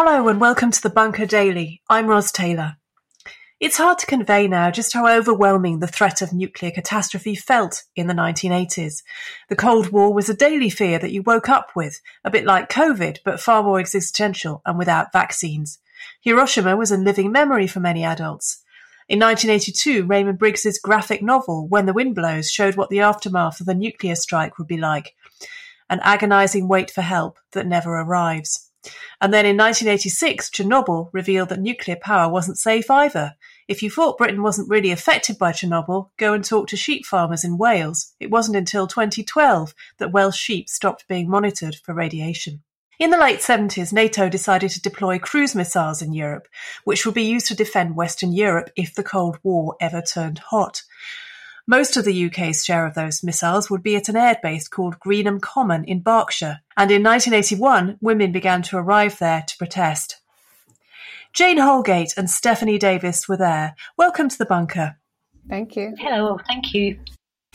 Hello and welcome to the Bunker Daily. I'm Ros Taylor. It's hard to convey now just how overwhelming the threat of nuclear catastrophe felt in the 1980s. The Cold War was a daily fear that you woke up with, a bit like COVID, but far more existential and without vaccines. Hiroshima was a living memory for many adults. In 1982, Raymond Briggs's graphic novel, When the Wind Blows, showed what the aftermath of a nuclear strike would be like. An agonizing wait for help that never arrives. And then in 1986, Chernobyl revealed that nuclear power wasn't safe either. If you thought Britain wasn't really affected by Chernobyl, go and talk to sheep farmers in Wales. It wasn't until 2012 that Welsh sheep stopped being monitored for radiation. In the late 70s, NATO decided to deploy cruise missiles in Europe, which would be used to defend Western Europe if the Cold War ever turned hot. Most of the UK's share of those missiles would be at an airbase called Greenham Common in Berkshire, and in 1981 women began to arrive there to protest. Jane Holgate and Stephanie Davies were there. Welcome to the bunker. Thank you. Hello, thank you.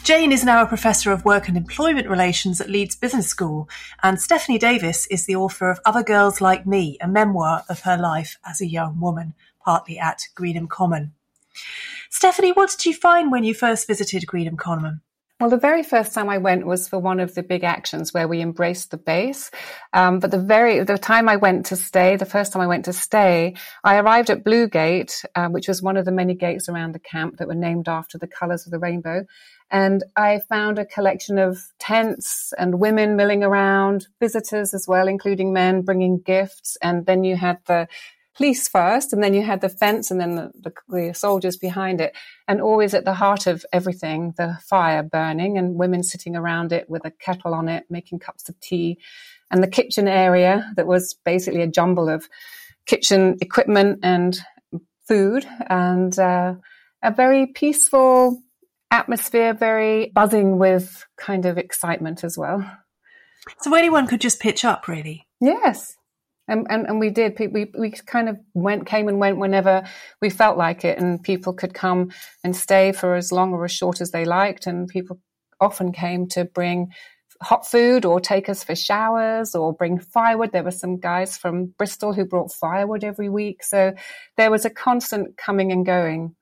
Jane is now a professor of work and employment relations at Leeds Business School, and Stephanie Davies is the author of Other Girls Like Me, a memoir of her life as a young woman, partly at Greenham Common. Stephanie, what did you find when you first visited Greenham Common? Well, the very first time I went was for one of the big actions where we embraced the base. Um, but the very the time I went to stay, the first time I went to stay, I arrived at Blue Gate, uh, which was one of the many gates around the camp that were named after the colours of the rainbow. And I found a collection of tents and women milling around, visitors as well, including men bringing gifts. And then you had the police first, and then you had the fence, and then the, the, the, soldiers behind it, and always at the heart of everything, the fire burning, and women sitting around it with a kettle on it, making cups of tea, and the kitchen area that was basically a jumble of kitchen equipment and food, and uh, a very peaceful atmosphere, very buzzing with kind of excitement as well. So anyone could just pitch up, really. Yes, and, and, and we did. We, we kind of went, came and went whenever we felt like it, and people could come and stay for as long or as short as they liked. And people often came to bring hot food or take us for showers or bring firewood. There were some guys from Bristol who brought firewood every week. So there was a constant coming and going.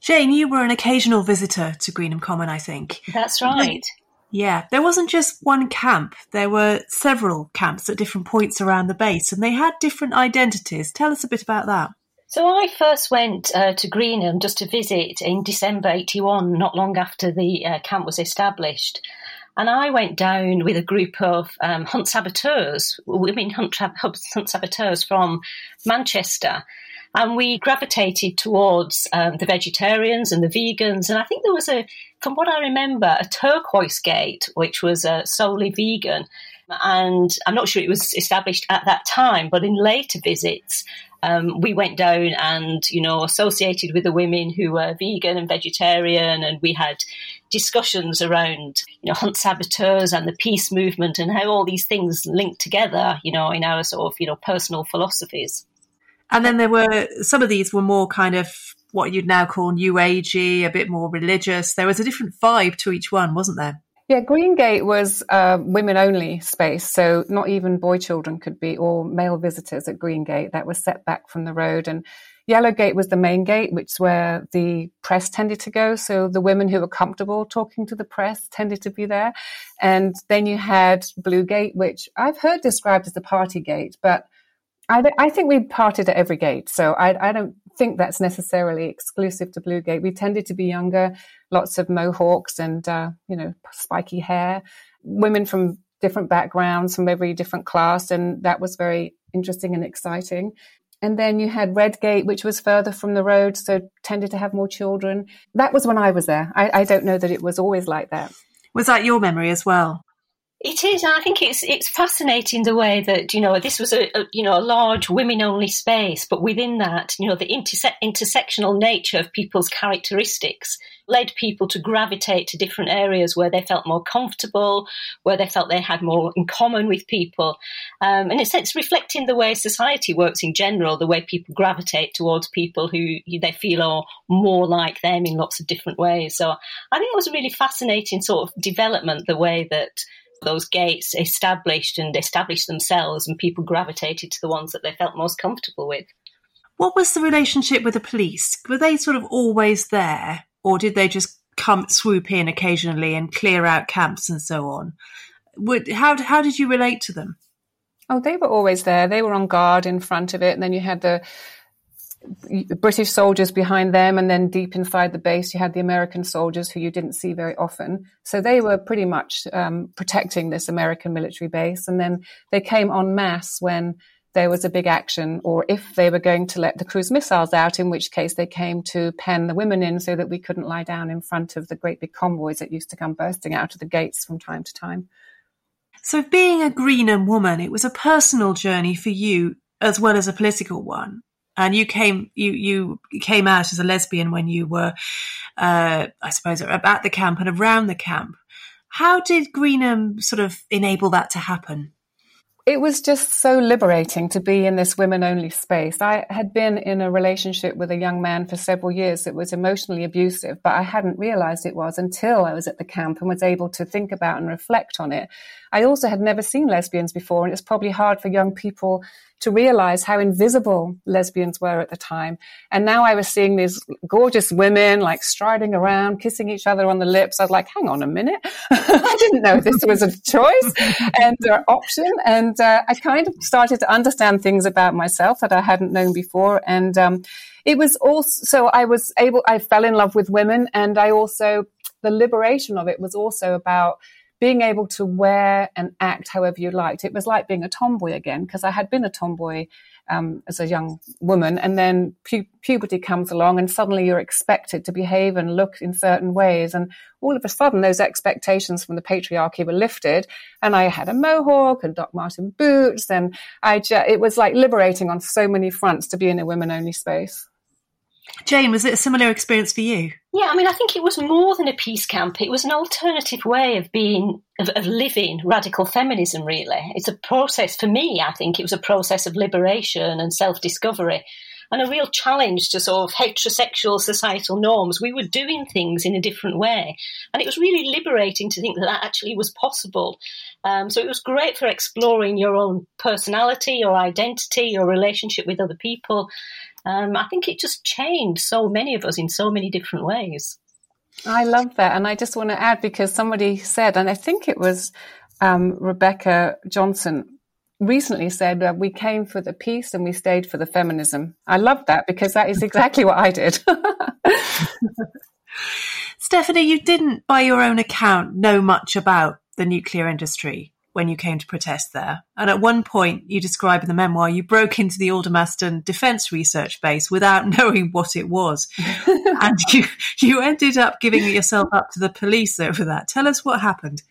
Jane, you were an occasional visitor to Greenham Common, I think. That's right. Yeah, there wasn't just one camp. There were several camps at different points around the base, and they had different identities. Tell us a bit about that. So I first went uh, to Greenham just to visit in December 81, not long after the uh, camp was established. And I went down with a group of um, hunt saboteurs, women hunt, hunt saboteurs from Manchester. And we gravitated towards um, the vegetarians and the vegans. And I think there was a, from what I remember, a turquoise gate, which was uh, solely vegan. And I'm not sure it was established at that time, but in later visits, um, we went down and, you know, associated with the women who were vegan and vegetarian, and we had discussions around, you know, hunt saboteurs and the peace movement and how all these things link together, you know, in our sort of, you know, personal philosophies. And then there were some of these were more kind of what you'd now call new agey, a bit more religious. There was a different vibe to each one, wasn't there? Yeah, Greengate was a women only space, so not even boy children could be, or male visitors at Greengate. That was set back from the road. And Yellow Gate was the main gate, which is where the press tended to go. So the women who were comfortable talking to the press tended to be there. And then you had Blue Gate, which I've heard described as the party gate, but I, I think we parted at every gate. So I, I don't think that's necessarily exclusive to Blue Gate. We tended to be younger, lots of mohawks and, uh, you know, spiky hair, women from different backgrounds, from every different class. And that was very interesting and exciting. And then you had Redgate, which was further from the road, so tended to have more children. That was when I was there. I, I don't know that it was always like that. Was that your memory as well? It is. I think it's it's fascinating the way that you know this was a, a you know a large women only space, but within that you know the interse- intersectional nature of people's characteristics led people to gravitate to different areas where they felt more comfortable, where they felt they had more in common with people, um, and it's, it's reflecting the way society works in general, the way people gravitate towards people who they feel are more like them in lots of different ways. So I think it was a really fascinating sort of development, the way that those gates established and established themselves, and people gravitated to the ones that they felt most comfortable with. What was the relationship with the police? Were they sort of always there, or did they just come swoop in occasionally and clear out camps and so on? Would, how how did you relate to them? Oh, they were always there. They were on guard in front of it, and then you had the British soldiers behind them, and then deep inside the base, you had the American soldiers who you didn't see very often. So they were pretty much um, protecting this American military base. And then they came en masse when there was a big action, or if they were going to let the cruise missiles out, in which case they came to pen the women in so that we couldn't lie down in front of the great big convoys that used to come bursting out of the gates from time to time. So, being a Greenham woman, it was a personal journey for you as well as a political one and you came you you came out as a lesbian when you were uh, I suppose at the camp and around the camp. How did Greenham sort of enable that to happen? It was just so liberating to be in this women only space. I had been in a relationship with a young man for several years that was emotionally abusive, but I hadn't realized it was until I was at the camp and was able to think about and reflect on it. I also had never seen lesbians before, and it's probably hard for young people to realize how invisible lesbians were at the time. And now I was seeing these gorgeous women like striding around, kissing each other on the lips. I was like, hang on a minute. I didn't know this was a choice and an option. And uh, I kind of started to understand things about myself that I hadn't known before. And um, it was also, so I was able, I fell in love with women and I also, the liberation of it was also about being able to wear and act however you liked. It was like being a tomboy again because I had been a tomboy um, as a young woman, and then pu- puberty comes along, and suddenly you're expected to behave and look in certain ways, and all of a sudden those expectations from the patriarchy were lifted, and I had a mohawk and Doc Marten boots, and I ju- it was like liberating on so many fronts to be in a women-only space. Jane, was it a similar experience for you? Yeah, I mean, I think it was more than a peace camp. It was an alternative way of being, of, of, living radical feminism, really. It's a process, for me, I think it was a process of liberation and self discovery and a real challenge to sort of heterosexual societal norms. We were doing things in a different way. And it was really liberating to think that that actually was possible. Um, so it was great for exploring your own personality, your identity, your relationship with other people. Um, I think it just changed so many of us in so many different ways. I love that. And I just want to add because somebody said, and I think it was um, Rebecca Johnson recently said that we came for the peace and we stayed for the feminism. I love that because that is exactly what I did. Stephanie, you didn't, by your own account, know much about the nuclear industry when you came to protest there. And at one point, you describe in the memoir, you broke into the Aldermaston Defence Research Base without knowing what it was. and you, you ended up giving yourself up to the police over that. Tell us what happened.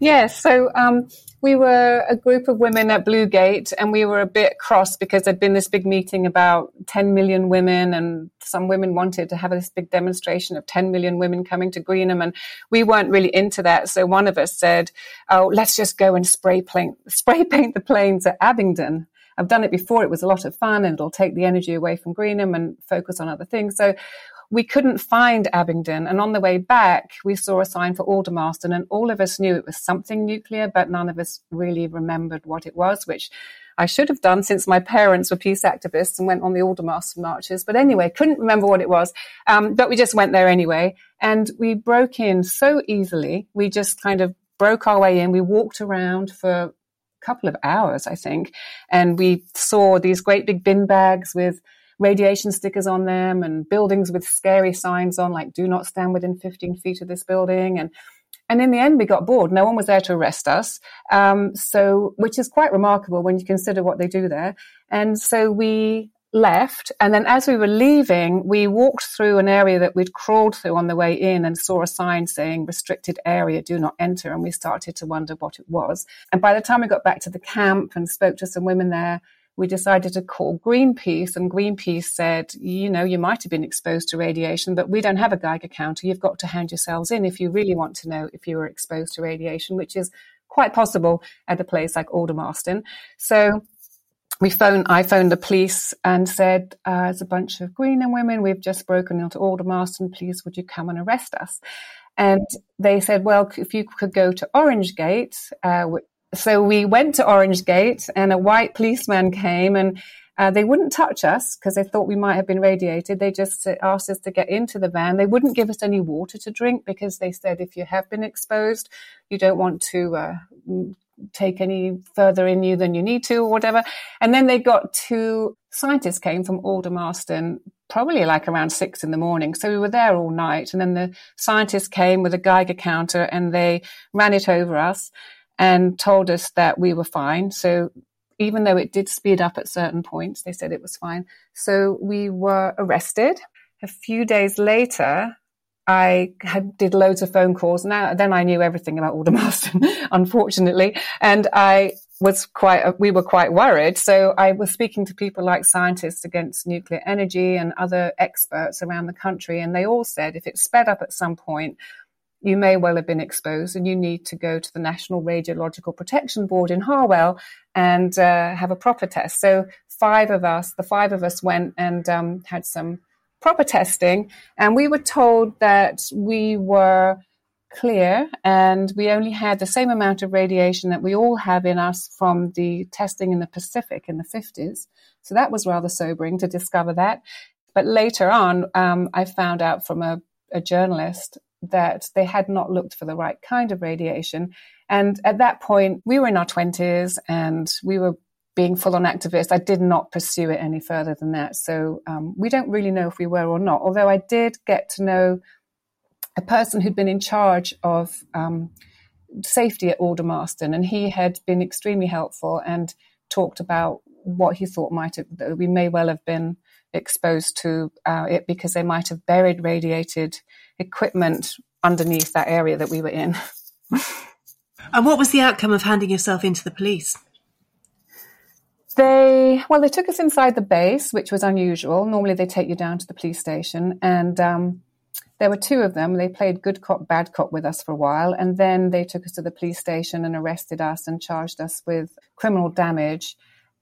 Yes. So um, we were a group of women at Blue Gate, and we were a bit cross because there'd been this big meeting about 10 million women, and some women wanted to have this big demonstration of 10 million women coming to Greenham, and we weren't really into that. So one of us said, "Oh, let's just go and spray paint spray paint the planes at Abingdon." I've done it before. It was a lot of fun, and it'll take the energy away from Greenham and focus on other things. So we couldn't find Abingdon. And on the way back, we saw a sign for Aldermaston, and all of us knew it was something nuclear, but none of us really remembered what it was, which I should have done since my parents were peace activists and went on the Aldermaston marches. But anyway, couldn't remember what it was. Um, but we just went there anyway. And we broke in so easily. We just kind of broke our way in. We walked around for a couple of hours, I think. And we saw these great big bin bags with radiation stickers on them and buildings with scary signs on, like, do not stand within 15 feet of this building. And and in the end, we got bored. No one was there to arrest us. Um, so, which is quite remarkable when you consider what they do there. And so we left. And then as we were leaving, we walked through an area that we'd crawled through on the way in and saw a sign saying restricted area, do not enter. And we started to wonder what it was. And by the time we got back to the camp and spoke to some women there, we decided to call Greenpeace, and Greenpeace said, you know, you might have been exposed to radiation, but we don't have a Geiger counter. You've got to hand yourselves in if you really want to know if you were exposed to radiation, which is quite possible at a place like Aldermaston. So we phoned, I phoned the police and said, uh, there's a bunch of Greenham women. We've just broken into Aldermaston. Please, would you come and arrest us? And they said, well, if you could go to Orange Gate, uh, so we went to Orange Gate and a white policeman came and uh, they wouldn't touch us because they thought we might have been radiated. They just asked us to get into the van. They wouldn't give us any water to drink because they said if you have been exposed, you don't want to uh, take any further in you than you need to or whatever. And then they got two scientists came from Aldermaston, probably like around six in the morning. So we were there all night. And then the scientists came with a Geiger counter and they ran it over us and told us that we were fine. So even though it did speed up at certain points, they said it was fine. So we were arrested. A few days later, I had, did loads of phone calls. Now, then I knew everything about Aldermaston, unfortunately. And I was quite, we were quite worried. So I was speaking to people like scientists against nuclear energy and other experts around the country. And they all said if it sped up at some point, you may well have been exposed and you need to go to the National Radiological Protection Board in Harwell and uh, have a proper test. So five of us, the five of us went and um, had some proper testing and we were told that we were clear and we only had the same amount of radiation that we all have in us from the testing in the Pacific in the 50s. So that was rather sobering to discover that. But later on, um, I found out from a, a journalist that they had not looked for the right kind of radiation. And at that point, we were in our 20s and we were being full on activists. I did not pursue it any further than that. So um, we don't really know if we were or not. Although I did get to know a person who'd been in charge of um, safety at Aldermaston, and he had been extremely helpful and talked about what he thought might have, we may well have been exposed to uh, it because they might have buried radiated equipment underneath that area that we were in. and what was the outcome of handing yourself into the police? They well, they took us inside the base, which was unusual. Normally, they take you down to the police station, and um, there were two of them. They played good cop, bad cop with us for a while, and then they took us to the police station and arrested us and charged us with criminal damage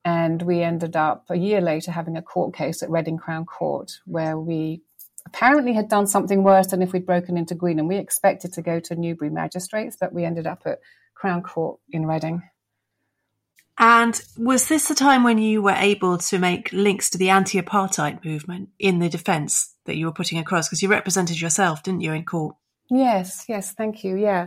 and we ended up a year later having a court case at Reading Crown Court where we apparently had done something worse than if we'd broken into Green. And we expected to go to Newbury Magistrates, but we ended up at Crown Court in Reading. And was this the time when you were able to make links to the anti apartheid movement in the defence that you were putting across? Because you represented yourself, didn't you, in court? Yes, yes, thank you. Yeah.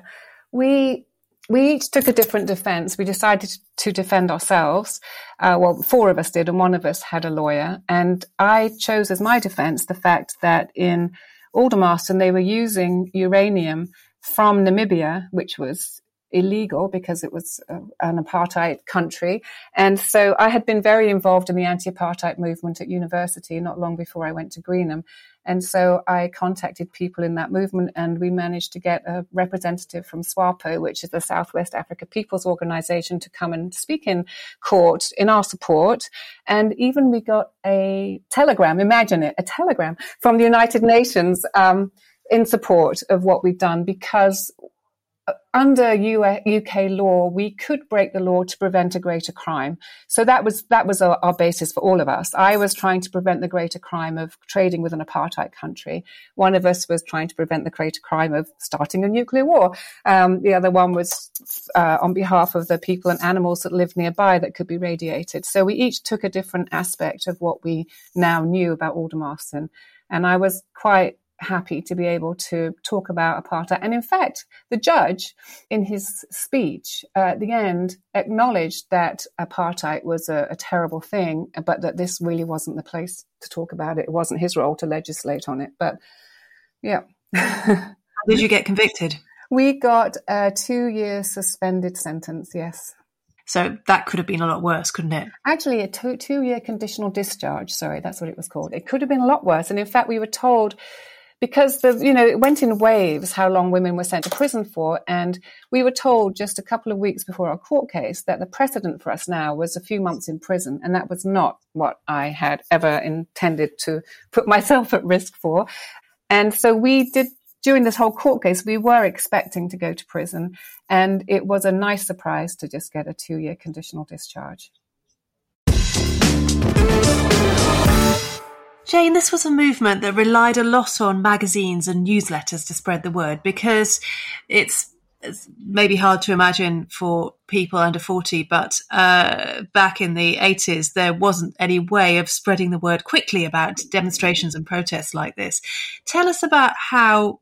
We we each took a different defense. We decided to defend ourselves. Uh, well, four of us did, and one of us had a lawyer. And I chose as my defense the fact that in Aldermaston they were using uranium from Namibia, which was illegal because it was uh, an apartheid country. And so I had been very involved in the anti-apartheid movement at university not long before I went to Greenham. And so I contacted people in that movement and we managed to get a representative from SWAPO, which is the Southwest Africa People's Organization, to come and speak in court in our support. And even we got a telegram, imagine it, a telegram from the United Nations, um, in support of what we've done because under UK law, we could break the law to prevent a greater crime. So that was that was our, our, basis for all of us. I was trying to prevent the greater crime of trading with an apartheid country. One of us was trying to prevent the greater crime of starting a nuclear war. Um, the other one was uh, on behalf of the people and animals that lived nearby that could be radiated. So we each took a different aspect of what we now knew about Aldermaston. And I was quite happy to be able to talk about apartheid. And in fact, the judge, in his speech uh, at the end, acknowledged that apartheid was a, a, terrible thing, but that this really wasn't the place to talk about it. It wasn't his role to legislate on it. But yeah. How did you get convicted? We got a two year suspended sentence, yes. So that could have been a lot worse, couldn't it? Actually, a two, two year conditional discharge. Sorry, that's what it was called. It could have been a lot worse. And in fact, we were told because the you know it went in waves how long women were sent to prison for and we were told just a couple of weeks before our court case that the precedent for us now was a few months in prison and that was not what i had ever intended to put myself at risk for. And so we did during this whole court case we were expecting to go to prison and it was a nice surprise to just get a two year conditional discharge Jane, this was a movement that relied a lot on magazines and newsletters to spread the word because it's, it's maybe hard to imagine for people under 40, but uh, back in the 80s, there wasn't any way of spreading the word quickly about demonstrations and protests like this. Tell us about how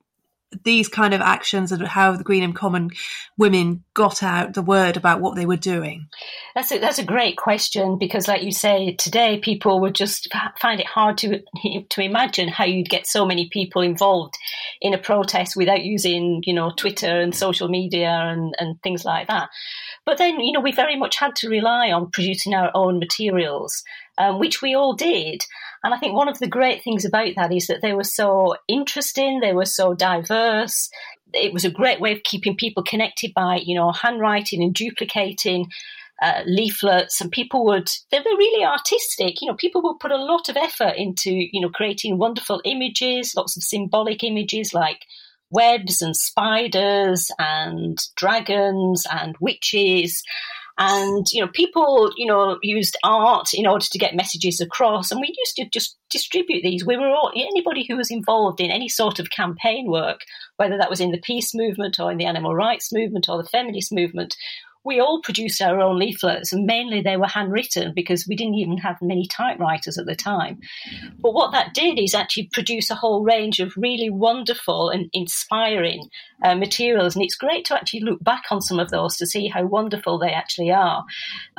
these kind of actions and how the Greenham Common women got out the word about what they were doing? That's a, that's a great question because, like you say, today people would just find it hard to to imagine how you'd get so many people involved in a protest without using, you know, Twitter and social media and, and things like that. But then, you know, we very much had to rely on producing our own materials, um, which we all did. And I think one of the great things about that is that they were so interesting, they were so diverse. It was a great way of keeping people connected by, you know, handwriting and duplicating uh, leaflets. And people would they were really artistic. You know people would put a lot of effort into you know creating wonderful images lots of symbolic images like webs and spiders and dragons and witches and, you know, people, you know, used art in order to get messages across. And we used to just distribute these. We were all, anybody who was involved in any sort of campaign work, whether that was in the peace movement or in the animal rights movement or the feminist movement, we all produced our own leaflets, and mainly they were handwritten because we didn't even have many typewriters at the time. But what that did is actually produce a whole range of really wonderful and inspiring uh, materials, and it's great to actually look back on some of those to see how wonderful they actually are.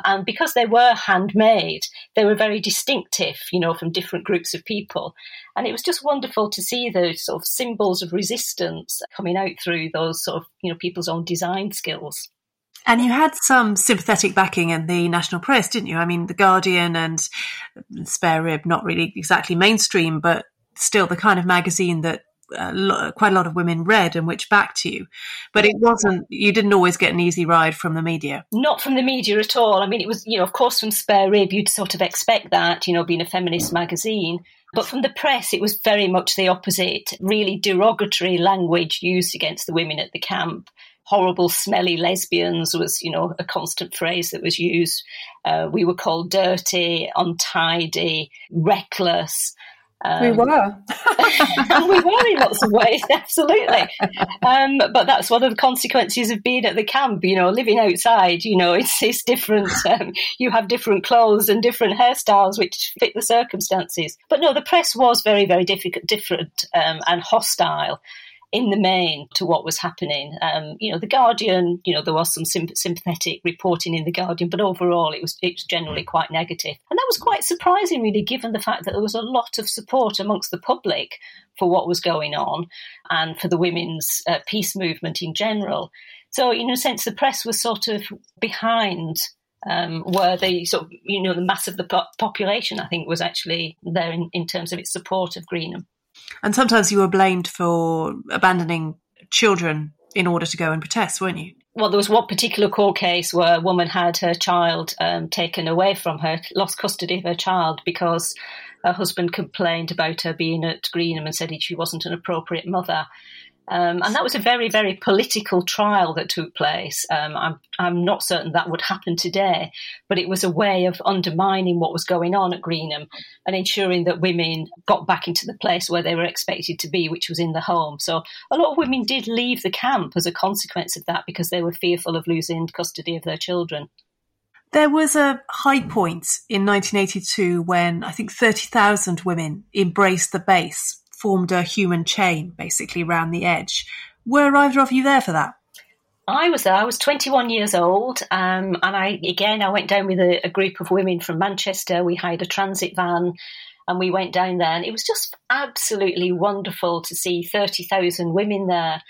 And because they were handmade, they were very distinctive, you know, from different groups of people. And it was just wonderful to see those sort of symbols of resistance coming out through those sort of, you know, people's own design skills. And you had some sympathetic backing in the national press, didn't you? I mean, The Guardian and Spare Rib, not really exactly mainstream, but still the kind of magazine that uh, quite a lot of women read and which backed you. But it wasn't, you didn't always get an easy ride from the media. Not from the media at all. I mean, it was, you know, of course, from Spare Rib, you'd sort of expect that, you know, being a feminist magazine. But from the press, it was very much the opposite, really derogatory language used against the women at the camp horrible, smelly lesbians was, you know, a constant phrase that was used. Uh, we were called dirty, untidy, reckless. Um, we were. and we were in lots of ways, absolutely. Um, but that's one of the consequences of being at the camp, you know, living outside, you know, it's, it's different. Um, you have different clothes and different hairstyles which fit the circumstances. But no, the press was very, very difficult, different um, and hostile in the main to what was happening. Um, you know, the Guardian, you know, there was some sympathetic reporting in the Guardian, but overall it was it was generally quite negative, and that was quite surprising, really, given the fact that there was a lot of support amongst the public for what was going on and for the women's uh, peace movement in general. So, in a sense, the press was sort of behind um, where the sort of, you know, the mass of the po- population, I think, was actually there in, in terms of its support of Greenham. And sometimes you were blamed for abandoning children in order to go and protest, weren't you? Well, there was one particular court case where a woman had her child um, taken away from her, lost custody of her child because her husband complained about her being at Greenham and said she wasn't an appropriate mother. Um, and that was a very, very political trial that took place. Um, I'm, I'm not certain that would happen today, but it was a way of undermining what was going on at Greenham and ensuring that women got back into the place where they were expected to be, which was in the home. So a lot of women did leave the camp as a consequence of that because they were fearful of losing custody of their children. There was a high point in 1982 when I think 30,000 women embraced the base formed a human chain basically around the edge. Were either of you there for that? I was there. I was 21 years old, um, and I again I went down with a, a, group of women from Manchester. We hired a transit van, and we went down there, and it was just absolutely wonderful to see 30,000 women there,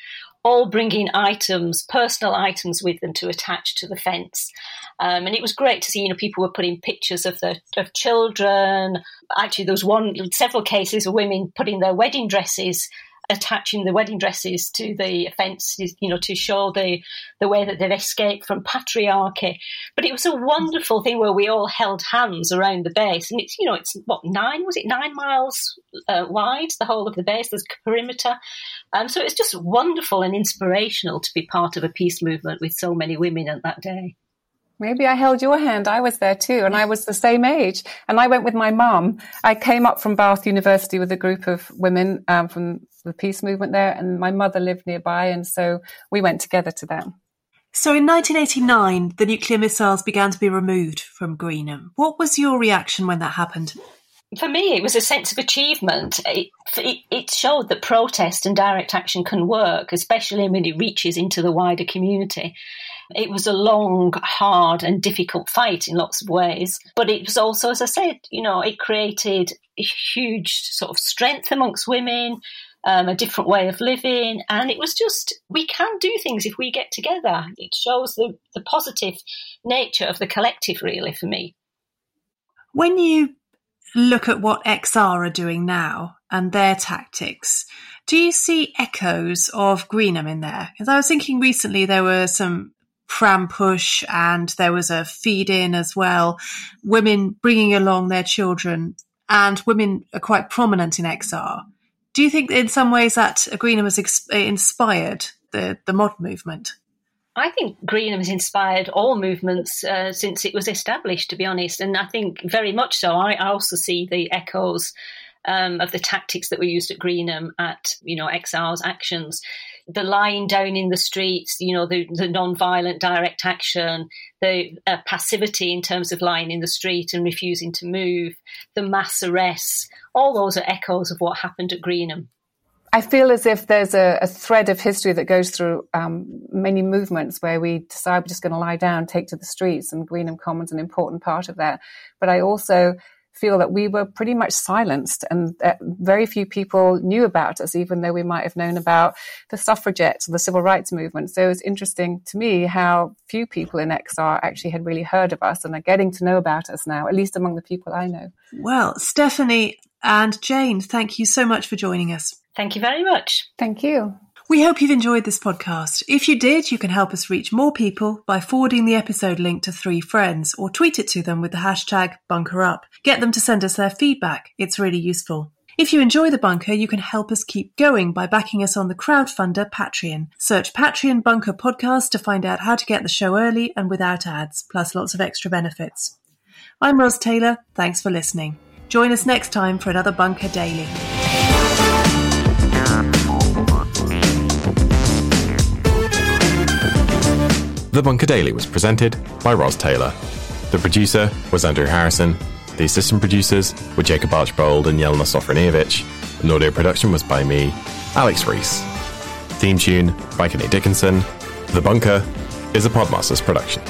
all bringing items, personal items with them to attach to the fence. Um, and it was great to see, you know, people were putting pictures of their of children. Actually, there was one, several cases of women putting their wedding dresses attaching the wedding dresses to the fences, you know, to show the the way that they've escaped from patriarchy. But it was a wonderful thing where we all held hands around the base, and it's you know it's what nine was it nine miles uh, wide the whole of the base. There's perimeter, um, so it's just wonderful and inspirational to be part of a peace movement with so many women at that day. Maybe I held your hand. I was there too, and I was the same age. And I went with my mum. I came up from Bath University with a group of women um, from the peace movement there, and my mother lived nearby, and so we went together to that. So in 1989, the nuclear missiles began to be removed from Greenham. What was your reaction when that happened? For me, it was a sense of achievement. It, it, it, showed that protest and direct action can work, especially when it reaches into the wider community. It was a long, hard, and difficult fight in lots of ways. But it was also, as I said, you know, it created a huge sort of strength amongst women, um, a different way of living. And it was just, we can do things if we get together. It shows the, the positive nature of the collective, really, for me. When you look at what XR are doing now and their tactics, do you see echoes of Greenham in there? Because I was thinking recently there were some pram push and there was a feed in as well. Women bringing along their children and women are quite prominent in XR. Do you think in some ways that Greenham has ex- inspired the, the mod movement? I think Greenham has inspired all movements uh, since it was established, to be honest, and I think very much so. I, I also see the echoes um, of the tactics that were used at Greenham at you know XR's actions the lying down in the streets, you know, the, the non-violent direct action, the uh, passivity in terms of lying in the street and refusing to move, the mass arrests, all those are echoes of what happened at Greenham. I feel as if there's a, a thread of history that goes through um, many movements where we decide we're just going to lie down, take to the streets, and Greenham Common's an important part of that. But I also feel that we were pretty much silenced and very few people knew about us, even though we might have known about the suffragettes or the civil rights movement. So it was interesting to me how few people in XR actually had really heard of us and are getting to know about us now, at least among the people I know. Well, Stephanie and Jane, thank you so much for joining us. Thank you very much. Thank you. We hope you've enjoyed this podcast. If you did, you can help us reach more people by forwarding the episode link to three friends or tweet it to them with the hashtag bunkerup. Get them to send us their feedback. It's really useful. If you enjoy The Bunker, you can help us keep going by backing us on the crowdfunder Patreon. Search Patreon Bunker Podcast to find out how to get the show early and without ads, plus lots of extra benefits. I'm Ros Taylor. Thanks for listening. Join us next time for another Bunker Daily. The Bunker Daily was presented by Ros Taylor. The producer was Andrew Harrison. The assistant producers were Jacob Archbold and Jelena Sofronijevic. And audio production was by me, Alex Rees. Theme tune by Kenny Dickinson. The Bunker is a Podmasters production.